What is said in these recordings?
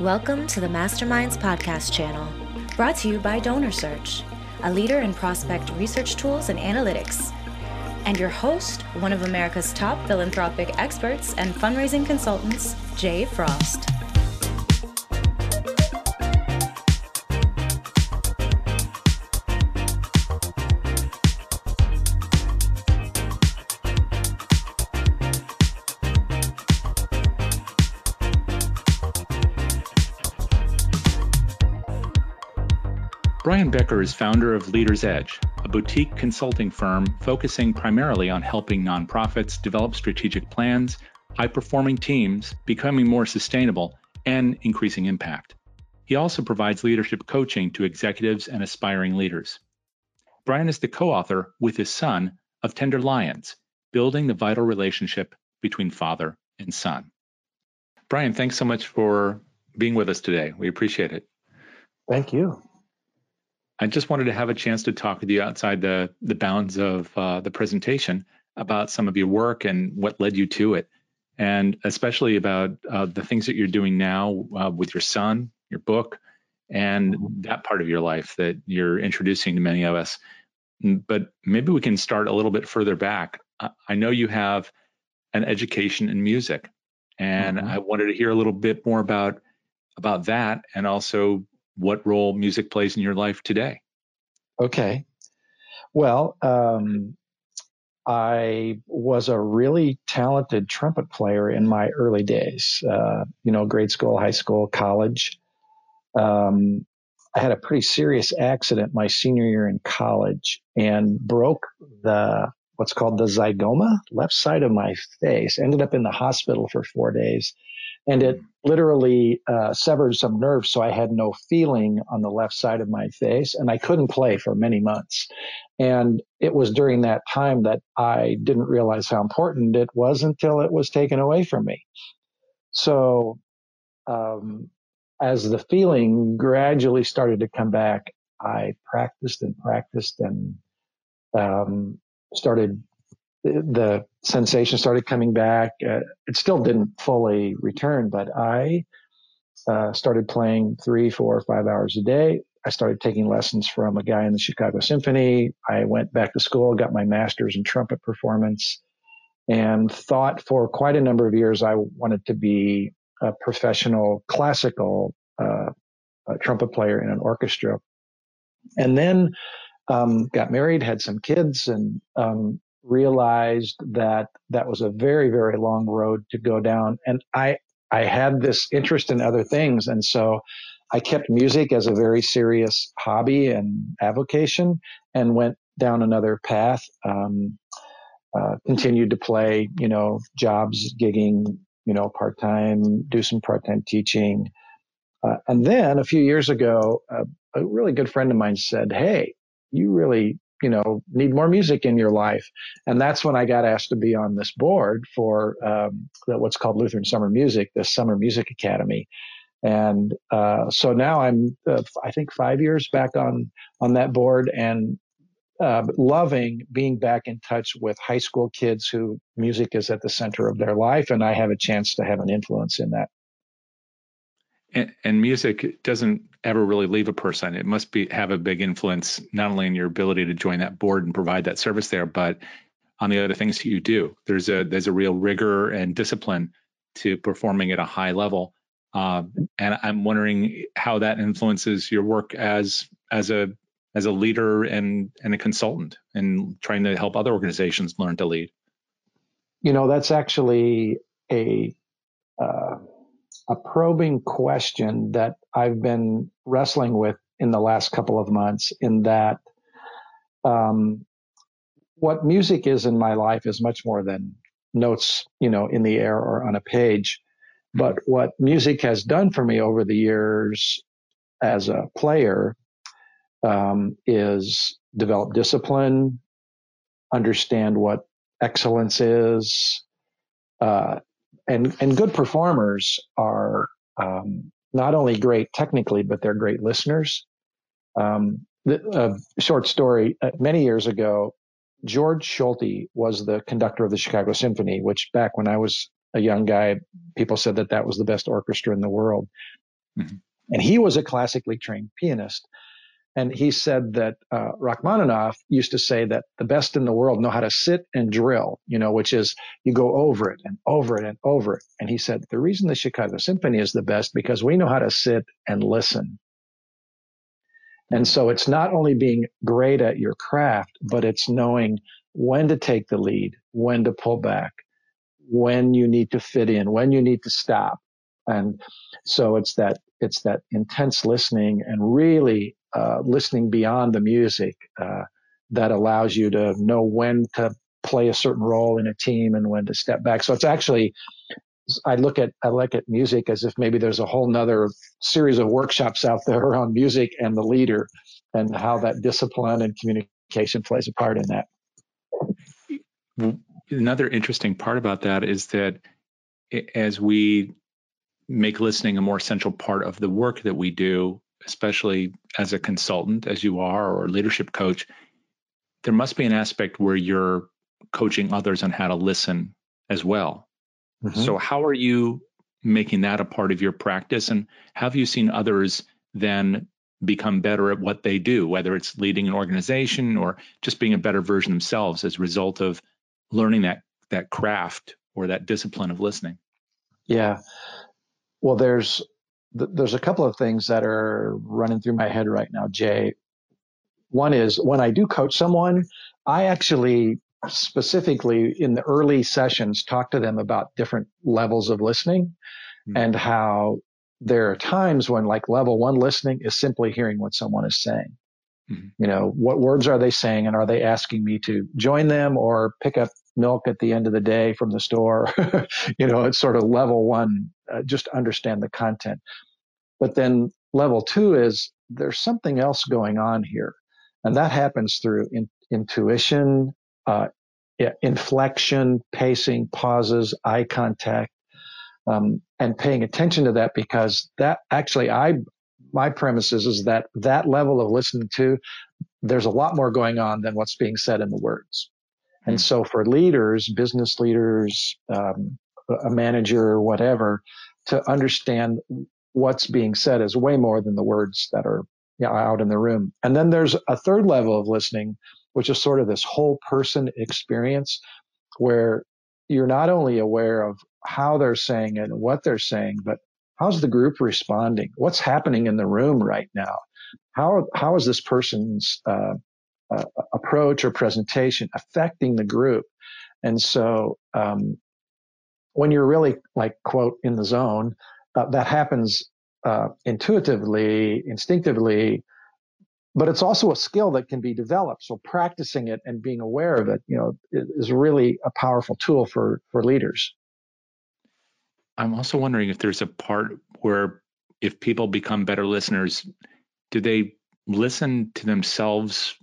Welcome to the Masterminds Podcast channel, brought to you by DonorSearch, a leader in prospect research tools and analytics. And your host, one of America's top philanthropic experts and fundraising consultants, Jay Frost. Brian Becker is founder of Leader's Edge, a boutique consulting firm focusing primarily on helping nonprofits develop strategic plans, high performing teams, becoming more sustainable, and increasing impact. He also provides leadership coaching to executives and aspiring leaders. Brian is the co author with his son of Tender Lions Building the Vital Relationship Between Father and Son. Brian, thanks so much for being with us today. We appreciate it. Thank you. I just wanted to have a chance to talk with you outside the the bounds of uh, the presentation about some of your work and what led you to it, and especially about uh, the things that you're doing now uh, with your son, your book, and that part of your life that you're introducing to many of us. But maybe we can start a little bit further back. I know you have an education in music, and mm-hmm. I wanted to hear a little bit more about about that, and also what role music plays in your life today. Okay. Well, um, I was a really talented trumpet player in my early days, uh, you know, grade school, high school, college. Um, I had a pretty serious accident my senior year in college and broke the what's called the zygoma, left side of my face. Ended up in the hospital for four days and it literally uh, severed some nerves so i had no feeling on the left side of my face and i couldn't play for many months. And it was during that time that i didn't realize how important it was until it was taken away from me. So um, as the feeling gradually started to come back i practiced and practiced and um, started the sensation started coming back. Uh, it still didn't fully return, but I uh, started playing three, four, five hours a day. I started taking lessons from a guy in the Chicago Symphony. I went back to school, got my master's in trumpet performance, and thought for quite a number of years I wanted to be a professional classical uh, trumpet player in an orchestra. And then um, got married, had some kids, and um, realized that that was a very, very long road to go down. And I, I had this interest in other things. And so I kept music as a very serious hobby and avocation and went down another path. Um, uh, continued to play, you know, jobs, gigging, you know, part time, do some part time teaching. Uh, and then a few years ago, uh, a really good friend of mine said, Hey, you really you know, need more music in your life. And that's when I got asked to be on this board for um, what's called Lutheran Summer Music, the Summer Music Academy. And uh, so now I'm, uh, I think, five years back on on that board, and uh, loving being back in touch with high school kids who music is at the center of their life, and I have a chance to have an influence in that. And, music doesn't ever really leave a person. It must be have a big influence not only in your ability to join that board and provide that service there, but on the other things that you do. There's a there's a real rigor and discipline to performing at a high level, uh, and I'm wondering how that influences your work as as a as a leader and and a consultant and trying to help other organizations learn to lead. You know, that's actually a uh, a probing question that I've been wrestling with in the last couple of months in that um, what music is in my life is much more than notes, you know, in the air or on a page. But what music has done for me over the years as a player um, is develop discipline, understand what excellence is, uh, and and good performers are um, not only great technically, but they're great listeners. Um, the, a short story: uh, many years ago, George Solti was the conductor of the Chicago Symphony, which back when I was a young guy, people said that that was the best orchestra in the world. Mm-hmm. And he was a classically trained pianist. And he said that uh, Rachmaninoff used to say that the best in the world know how to sit and drill, you know, which is you go over it and over it and over it. And he said the reason the Chicago Symphony is the best because we know how to sit and listen. And so it's not only being great at your craft, but it's knowing when to take the lead, when to pull back, when you need to fit in, when you need to stop. And so it's that, it's that intense listening and really uh, listening beyond the music uh, that allows you to know when to play a certain role in a team and when to step back. So it's actually, I look at I look at music as if maybe there's a whole nother series of workshops out there around music and the leader and how that discipline and communication plays a part in that. Another interesting part about that is that as we make listening a more central part of the work that we do, especially as a consultant, as you are, or a leadership coach, there must be an aspect where you're coaching others on how to listen as well. Mm-hmm. So, how are you making that a part of your practice? And have you seen others then become better at what they do, whether it's leading an organization or just being a better version themselves as a result of learning that that craft or that discipline of listening? Yeah. Well, there's there's a couple of things that are running through my head right now, Jay. One is when I do coach someone, I actually specifically in the early sessions talk to them about different levels of listening mm-hmm. and how there are times when like level one listening is simply hearing what someone is saying. Mm-hmm. You know, what words are they saying and are they asking me to join them or pick up milk at the end of the day from the store? you know, it's sort of level one, uh, just understand the content. But then level two is there's something else going on here. And that happens through in, intuition, uh, inflection, pacing, pauses, eye contact, um, and paying attention to that because that actually, I, my premise is, is that that level of listening to, there's a lot more going on than what's being said in the words. And hmm. so for leaders, business leaders, um, a manager whatever, to understand what's being said is way more than the words that are you know, out in the room. And then there's a third level of listening, which is sort of this whole person experience where you're not only aware of how they're saying it and what they're saying, but how's the group responding? What's happening in the room right now? How, how is this person's uh, uh, approach or presentation affecting the group? And so, um, when you're really like quote in the zone, uh, that happens uh, intuitively, instinctively, but it's also a skill that can be developed. So practicing it and being aware of it, you know, is really a powerful tool for for leaders. I'm also wondering if there's a part where if people become better listeners, do they listen to themselves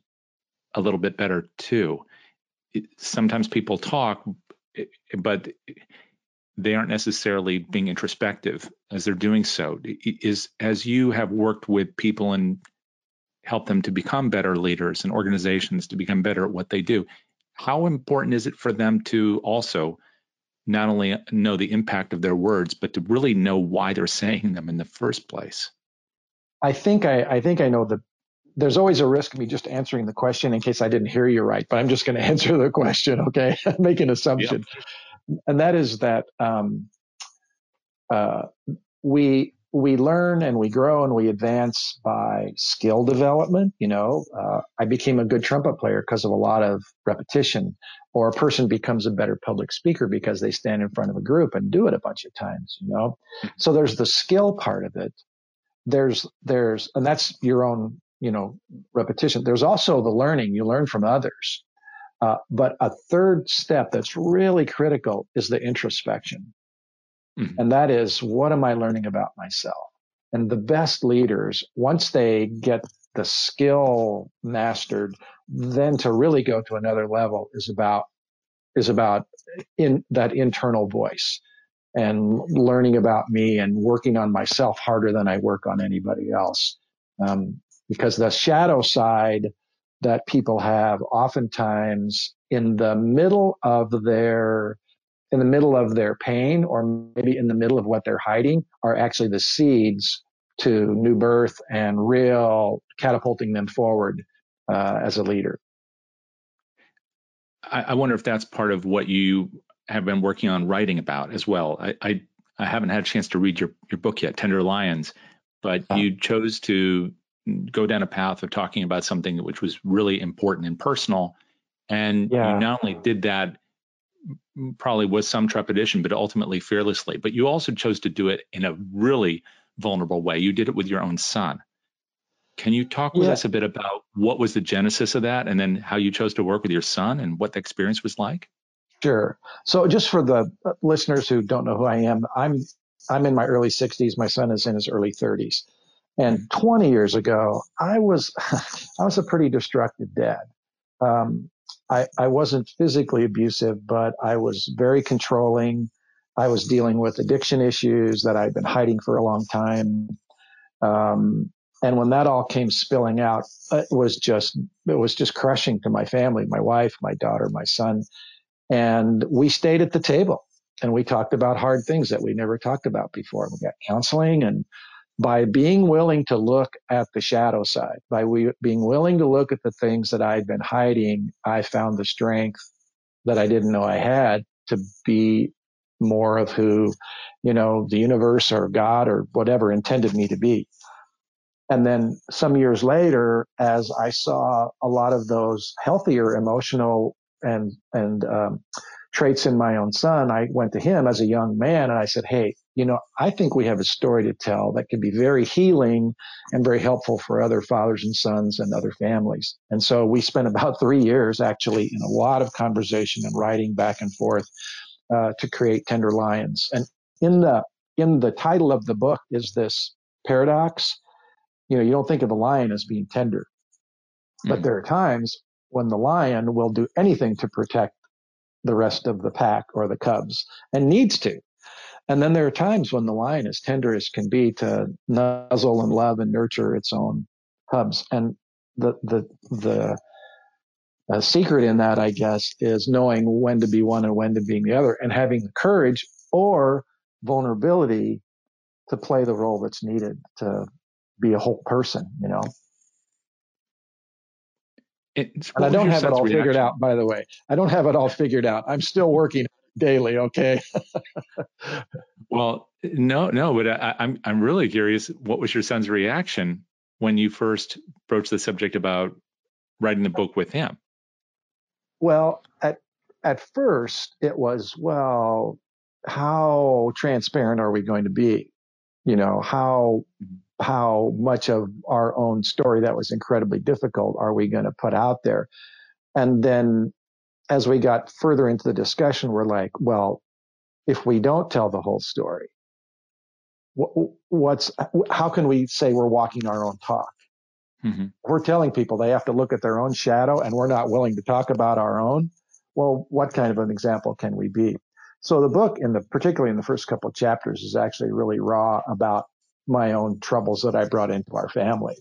a little bit better too? Sometimes people talk, but they aren't necessarily being introspective as they're doing so. Is as you have worked with people and help them to become better leaders and organizations to become better at what they do, how important is it for them to also not only know the impact of their words, but to really know why they're saying them in the first place? I think I, I think I know the. There's always a risk of me just answering the question in case I didn't hear you right, but I'm just going to answer the question. Okay, make an assumption. Yep and that is that um, uh, we we learn and we grow and we advance by skill development. You know, uh, I became a good trumpet player because of a lot of repetition, or a person becomes a better public speaker because they stand in front of a group and do it a bunch of times. You know, so there's the skill part of it. There's there's and that's your own you know repetition. There's also the learning you learn from others. Uh, but a third step that's really critical is the introspection. Mm-hmm. And that is, what am I learning about myself? And the best leaders, once they get the skill mastered, then to really go to another level is about, is about in that internal voice and learning about me and working on myself harder than I work on anybody else. Um, because the shadow side that people have oftentimes in the middle of their in the middle of their pain or maybe in the middle of what they're hiding are actually the seeds to new birth and real catapulting them forward uh, as a leader. I, I, wonder if that's part of what you have been working on writing about as well. I, I, I haven't had a chance to read your, your book yet, Tender Lions, but uh, you chose to go down a path of talking about something which was really important and personal. And yeah. you not only did that probably with some trepidation, but ultimately fearlessly, but you also chose to do it in a really vulnerable way. You did it with your own son. Can you talk with yeah. us a bit about what was the genesis of that and then how you chose to work with your son and what the experience was like? Sure. So just for the uh, listeners who don't know who I am, I'm I'm in my early 60s. My son is in his early 30s. And 20 years ago, I was I was a pretty destructive dad. Um, I, I wasn't physically abusive, but I was very controlling. I was dealing with addiction issues that I'd been hiding for a long time. Um, and when that all came spilling out, it was just it was just crushing to my family, my wife, my daughter, my son. And we stayed at the table and we talked about hard things that we never talked about before. We got counseling and by being willing to look at the shadow side, by we, being willing to look at the things that I'd been hiding, I found the strength that I didn't know I had to be more of who, you know, the universe or God or whatever intended me to be. And then some years later, as I saw a lot of those healthier emotional and, and, um, traits in my own son, I went to him as a young man and I said, Hey, you know, I think we have a story to tell that can be very healing and very helpful for other fathers and sons and other families. And so we spent about three years actually in a lot of conversation and writing back and forth uh, to create Tender Lions. And in the in the title of the book is this paradox. You know, you don't think of the lion as being tender, but mm-hmm. there are times when the lion will do anything to protect the rest of the pack or the cubs and needs to. And then there are times when the lion, is tender as can be, to nuzzle and love and nurture its own cubs. And the the the uh, secret in that, I guess, is knowing when to be one and when to be the other, and having the courage or vulnerability to play the role that's needed to be a whole person. You know. It, and I don't have it all reaction? figured out, by the way. I don't have it all figured out. I'm still working daily. Okay. well, no, no, but I, I'm I'm really curious. What was your son's reaction when you first broached the subject about writing the book with him? Well, at at first it was well, how transparent are we going to be? You know how mm-hmm. How much of our own story that was incredibly difficult are we going to put out there? And then as we got further into the discussion, we're like, well, if we don't tell the whole story, what's how can we say we're walking our own talk? Mm-hmm. We're telling people they have to look at their own shadow, and we're not willing to talk about our own. Well, what kind of an example can we be? So the book, in the particularly in the first couple of chapters, is actually really raw about my own troubles that I brought into our family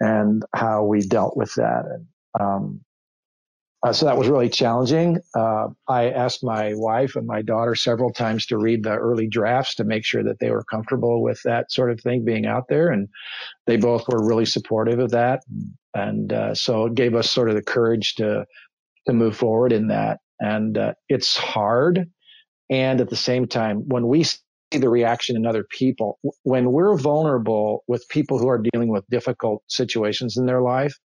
and how we dealt with that. And um, uh, so that was really challenging. Uh, I asked my wife and my daughter several times to read the early drafts to make sure that they were comfortable with that sort of thing being out there. And they both were really supportive of that. And uh, so it gave us sort of the courage to, to move forward in that. And uh, it's hard. And at the same time, when we the reaction in other people, when we're vulnerable with people who are dealing with difficult situations in their life,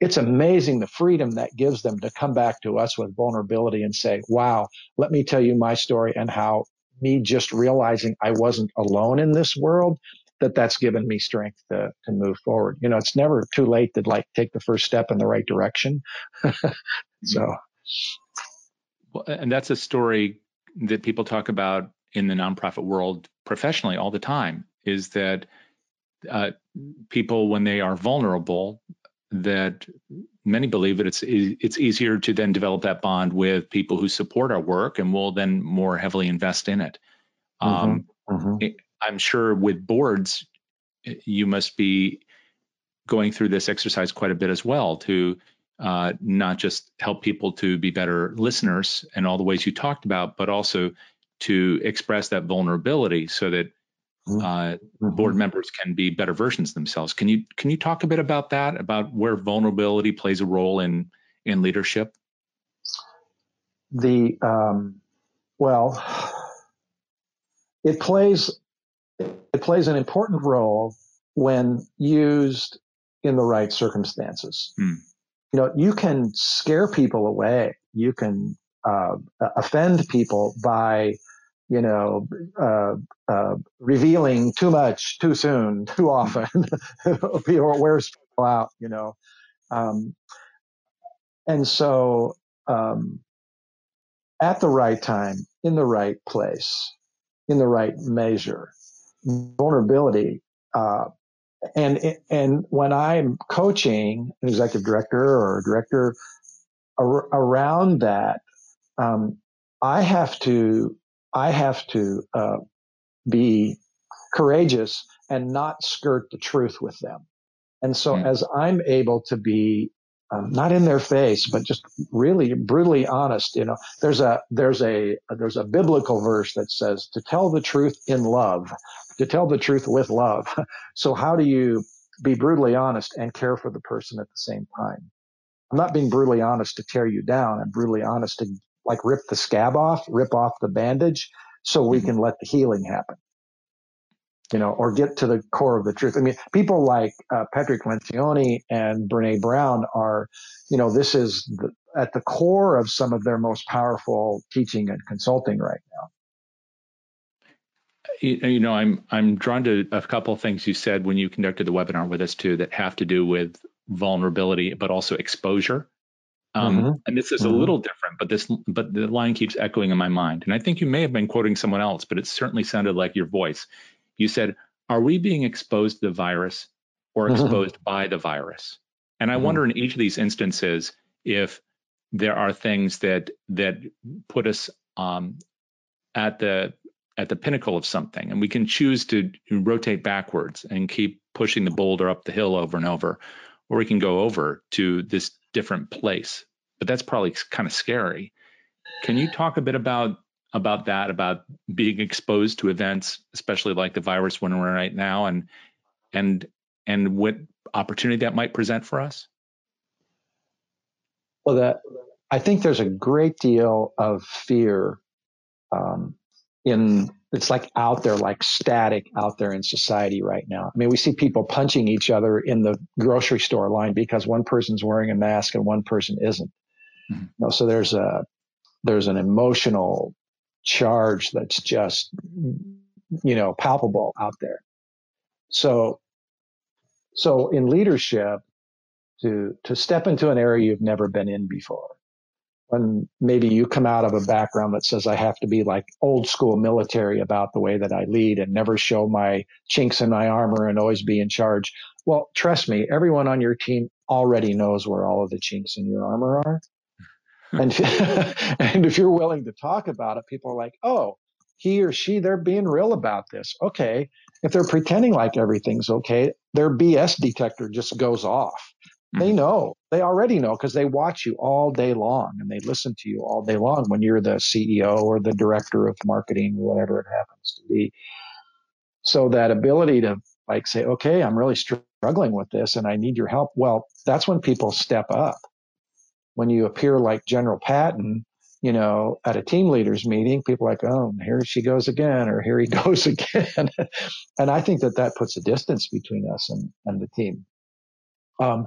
it's amazing the freedom that gives them to come back to us with vulnerability and say, wow, let me tell you my story and how me just realizing I wasn't alone in this world, that that's given me strength to, to move forward. You know, it's never too late to like take the first step in the right direction. so. Well, and that's a story that people talk about in the nonprofit world professionally all the time is that uh, people, when they are vulnerable, that many believe that it's it's easier to then develop that bond with people who support our work and will then more heavily invest in it. Mm-hmm. Um, mm-hmm. I'm sure with boards, you must be going through this exercise quite a bit as well to uh, not just help people to be better listeners and all the ways you talked about, but also to express that vulnerability so that mm-hmm. uh, mm-hmm. board members can be better versions of themselves. Can you can you talk a bit about that? About where vulnerability plays a role in in leadership? The um, well, it plays it plays an important role when used in the right circumstances. Mm. You know, you can scare people away. You can uh, offend people by, you know, uh, uh, revealing too much, too soon, too often, wears people out. You know, um, and so um, at the right time, in the right place, in the right measure, vulnerability uh, and and when I'm coaching an executive director or a director ar- around that, um, I have to I have to uh, be courageous and not skirt the truth with them. And so mm. as I'm able to be um, not in their face, but just really brutally honest. You know, there's a there's a there's a biblical verse that says to tell the truth in love, to tell the truth with love. So how do you be brutally honest and care for the person at the same time? I'm not being brutally honest to tear you down. I'm brutally honest to like rip the scab off, rip off the bandage, so we mm-hmm. can let the healing happen you know, or get to the core of the truth. I mean, people like uh, Patrick Lencioni and Brene Brown are, you know, this is the, at the core of some of their most powerful teaching and consulting right now. You, know, I'm I'm drawn to a couple of things you said when you conducted the webinar with us too that have to do with vulnerability, but also exposure. Um, mm-hmm. And this is mm-hmm. a little different, but this but the line keeps echoing in my mind. And I think you may have been quoting someone else, but it certainly sounded like your voice you said, are we being exposed to the virus or mm-hmm. exposed mm-hmm. by the virus? And I mm-hmm. wonder in each of these instances if there are things that that put us um, at the at the pinnacle of something, and we can choose to rotate backwards and keep pushing the boulder up the hill over and over, or we can go over to this different place. But that's probably kind of scary. Can you talk a bit about about that, about being exposed to events, especially like the virus when we're right now, and and and what opportunity that might present for us? Well, that I think there's a great deal of fear um, in it's like out there, like static out there in society right now. I mean, we see people punching each other in the grocery store line because one person's wearing a mask and one person isn't. Mm-hmm. You know, so there's a there's an emotional charge that's just, you know, palpable out there. So, so in leadership, to, to step into an area you've never been in before, when maybe you come out of a background that says I have to be like old school military about the way that I lead and never show my chinks in my armor and always be in charge. Well, trust me, everyone on your team already knows where all of the chinks in your armor are and and if you're willing to talk about it, people are like, oh, he or she, they're being real about this. Okay. If they're pretending like everything's okay, their BS detector just goes off. They mm-hmm. know, they already know because they watch you all day long and they listen to you all day long when you're the CEO or the director of marketing or whatever it happens to be. So that ability to like say, okay, I'm really struggling with this and I need your help. Well, that's when people step up when you appear like General Patton, you know, at a team leaders meeting, people are like, oh, here she goes again, or here he goes again. and I think that that puts a distance between us and, and the team. Um,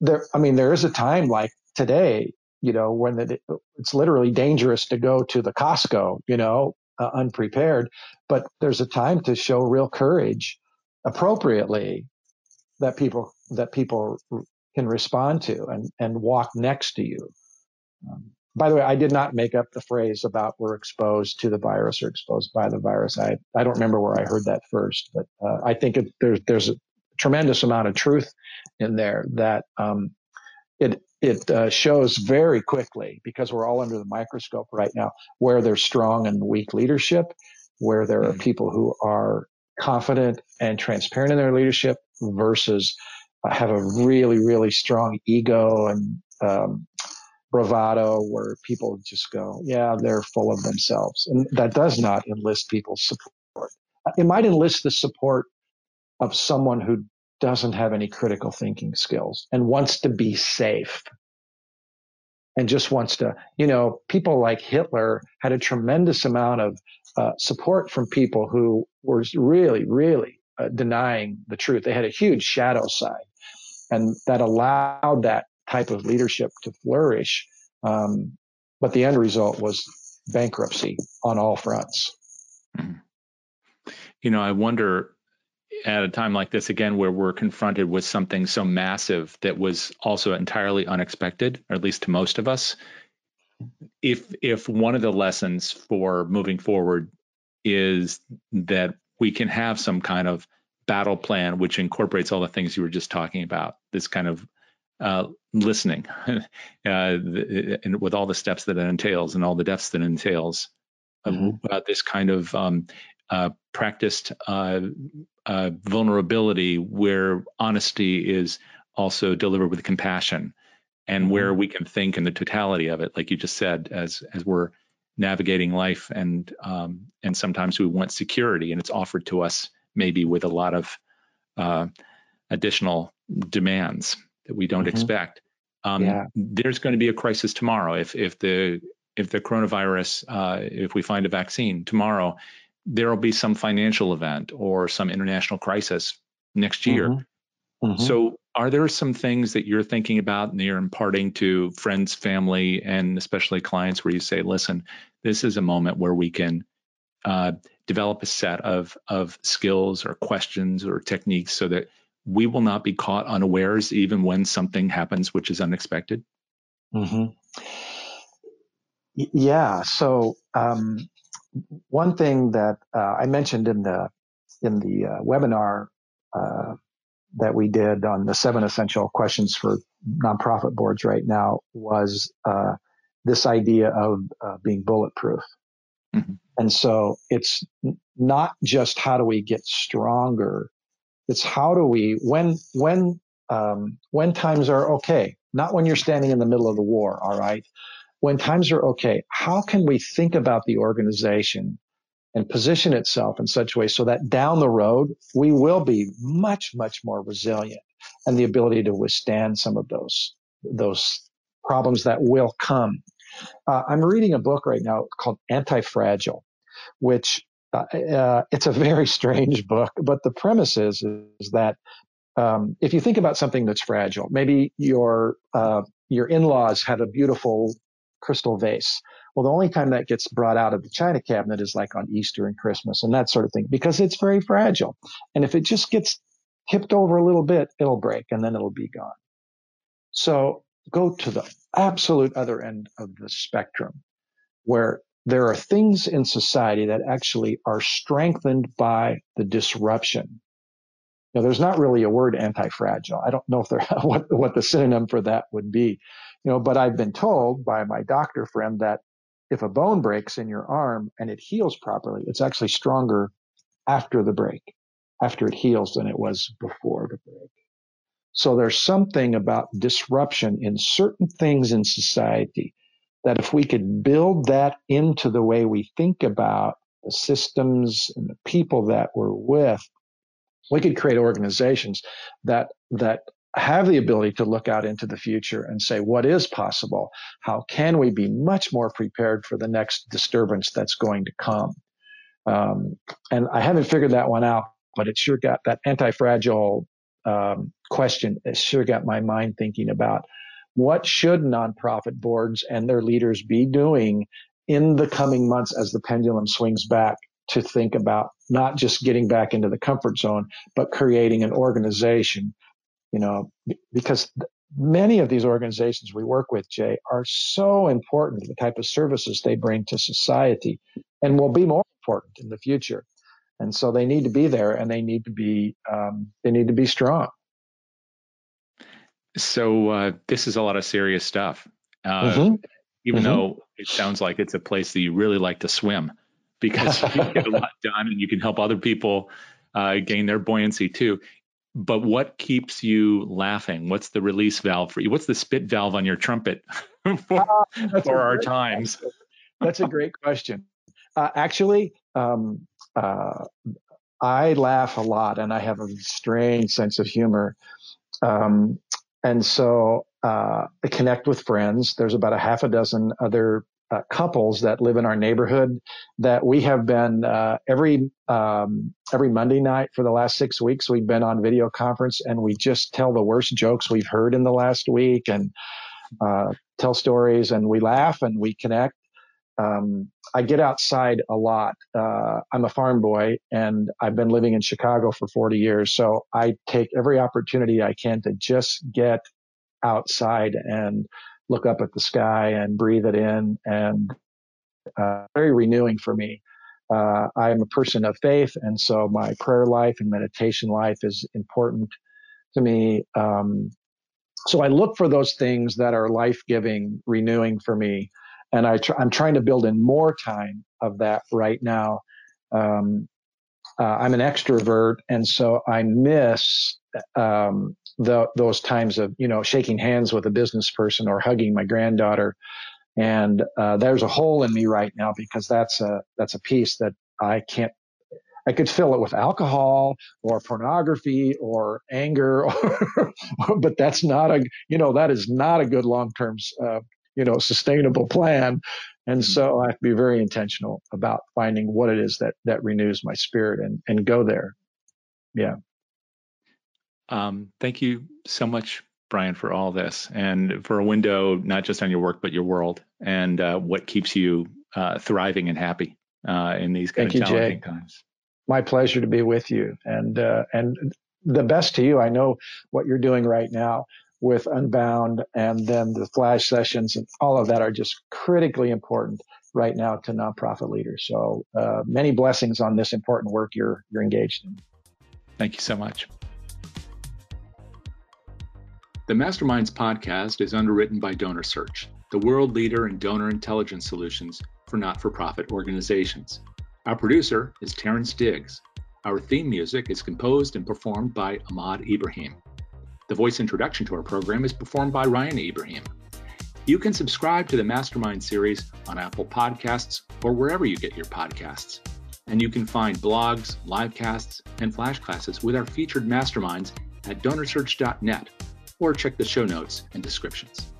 there, I mean, there is a time like today, you know, when the, it's literally dangerous to go to the Costco, you know, uh, unprepared, but there's a time to show real courage appropriately that people, that people can respond to and, and walk next to you. Um, by the way, I did not make up the phrase about we're exposed to the virus or exposed by the virus. I, I don't remember where I heard that first, but uh, I think it, there's there's a tremendous amount of truth in there that um, it it uh, shows very quickly because we're all under the microscope right now where there's strong and weak leadership, where there are mm-hmm. people who are confident and transparent in their leadership versus have a really, really strong ego and um, bravado where people just go, yeah, they're full of themselves. And that does not enlist people's support. it might enlist the support of someone who doesn't have any critical thinking skills and wants to be safe and just wants to, you know, people like Hitler had a tremendous amount of uh, support from people who were really, really uh, denying the truth. They had a huge shadow side, and that allowed that type of leadership to flourish. Um, but the end result was bankruptcy on all fronts. Mm-hmm. You know, I wonder at a time like this again where we're confronted with something so massive that was also entirely unexpected or at least to most of us if if one of the lessons for moving forward is that we can have some kind of battle plan which incorporates all the things you were just talking about this kind of uh, listening uh, and with all the steps that it entails and all the depths that it entails mm-hmm. uh, this kind of um, uh, practiced uh, vulnerability where honesty is also delivered with compassion and mm-hmm. where we can think in the totality of it like you just said as as we're navigating life and um, and sometimes we want security and it's offered to us maybe with a lot of uh, additional demands that we don't mm-hmm. expect um, yeah. there's going to be a crisis tomorrow if if the if the coronavirus uh, if we find a vaccine tomorrow there will be some financial event or some international crisis next year. Mm-hmm. Mm-hmm. So, are there some things that you're thinking about and you're imparting to friends, family, and especially clients where you say, listen, this is a moment where we can uh, develop a set of, of skills or questions or techniques so that we will not be caught unawares even when something happens which is unexpected? Mm-hmm. Yeah. So, um, one thing that uh, I mentioned in the in the uh, webinar uh, that we did on the seven essential questions for nonprofit boards right now was uh, this idea of uh, being bulletproof. Mm-hmm. And so it's not just how do we get stronger, it's how do we when when um, when times are okay, not when you're standing in the middle of the war, all right, when times are okay, how can we think about the organization and position itself in such a way so that down the road we will be much, much more resilient and the ability to withstand some of those those problems that will come. Uh, I'm reading a book right now called Anti-Fragile, which uh, uh, it's a very strange book, but the premise is is that um, if you think about something that's fragile, maybe your uh, your in-laws had a beautiful crystal vase. Well, the only time that gets brought out of the china cabinet is like on Easter and Christmas and that sort of thing because it's very fragile. And if it just gets tipped over a little bit, it'll break and then it'll be gone. So go to the absolute other end of the spectrum where there are things in society that actually are strengthened by the disruption. Now, there's not really a word anti-fragile. I don't know if there what what the synonym for that would be, you know, but I've been told by my doctor friend that if a bone breaks in your arm and it heals properly, it's actually stronger after the break, after it heals than it was before the break. So there's something about disruption in certain things in society that if we could build that into the way we think about the systems and the people that we're with, we could create organizations that that have the ability to look out into the future and say, what is possible? How can we be much more prepared for the next disturbance that's going to come? Um, and I haven't figured that one out, but it sure got that anti-fragile um, question. It sure got my mind thinking about what should nonprofit boards and their leaders be doing in the coming months as the pendulum swings back to think about not just getting back into the comfort zone, but creating an organization you know, because many of these organizations we work with, Jay, are so important to the type of services they bring to society and will be more important in the future. And so they need to be there and they need to be, um, they need to be strong. So uh, this is a lot of serious stuff. Uh, mm-hmm. Even mm-hmm. though it sounds like it's a place that you really like to swim because you get a lot done and you can help other people uh, gain their buoyancy too but what keeps you laughing? What's the release valve for you? What's the spit valve on your trumpet for, uh, for our times? That's a great question. Uh, actually, um, uh, I laugh a lot and I have a strange sense of humor. Um, and so uh, I connect with friends. There's about a half a dozen other uh, couples that live in our neighborhood that we have been uh, every um, every Monday night for the last six weeks. We've been on video conference and we just tell the worst jokes we've heard in the last week and uh, tell stories and we laugh and we connect. Um, I get outside a lot. Uh, I'm a farm boy and I've been living in Chicago for 40 years. So I take every opportunity I can to just get outside and look up at the sky and breathe it in and uh, very renewing for me. Uh, I am a person of faith, and so my prayer life and meditation life is important to me. Um, so I look for those things that are life giving, renewing for me, and I am trying to build in more time of that right now. Um, uh, I'm an extrovert, and so I miss um, the, those times of you know shaking hands with a business person or hugging my granddaughter. And uh, there's a hole in me right now because that's a that's a piece that I can't. I could fill it with alcohol or pornography or anger, or, but that's not a you know that is not a good long term uh, you know sustainable plan. And mm-hmm. so I have to be very intentional about finding what it is that that renews my spirit and and go there. Yeah. Um, thank you so much, Brian, for all this and for a window not just on your work but your world and uh, what keeps you uh, thriving and happy uh, in these kind thank of challenging Jay. times. My pleasure to be with you, and uh, and the best to you. I know what you're doing right now with Unbound, and then the flash sessions and all of that are just critically important right now to nonprofit leaders. So uh, many blessings on this important work you're you're engaged in. Thank you so much. The Masterminds podcast is underwritten by DonorSearch, the world leader in donor intelligence solutions for not for profit organizations. Our producer is Terrence Diggs. Our theme music is composed and performed by Ahmad Ibrahim. The voice introduction to our program is performed by Ryan Ibrahim. You can subscribe to the Mastermind series on Apple Podcasts or wherever you get your podcasts. And you can find blogs, live casts, and flash classes with our featured masterminds at donorsearch.net or check the show notes and descriptions.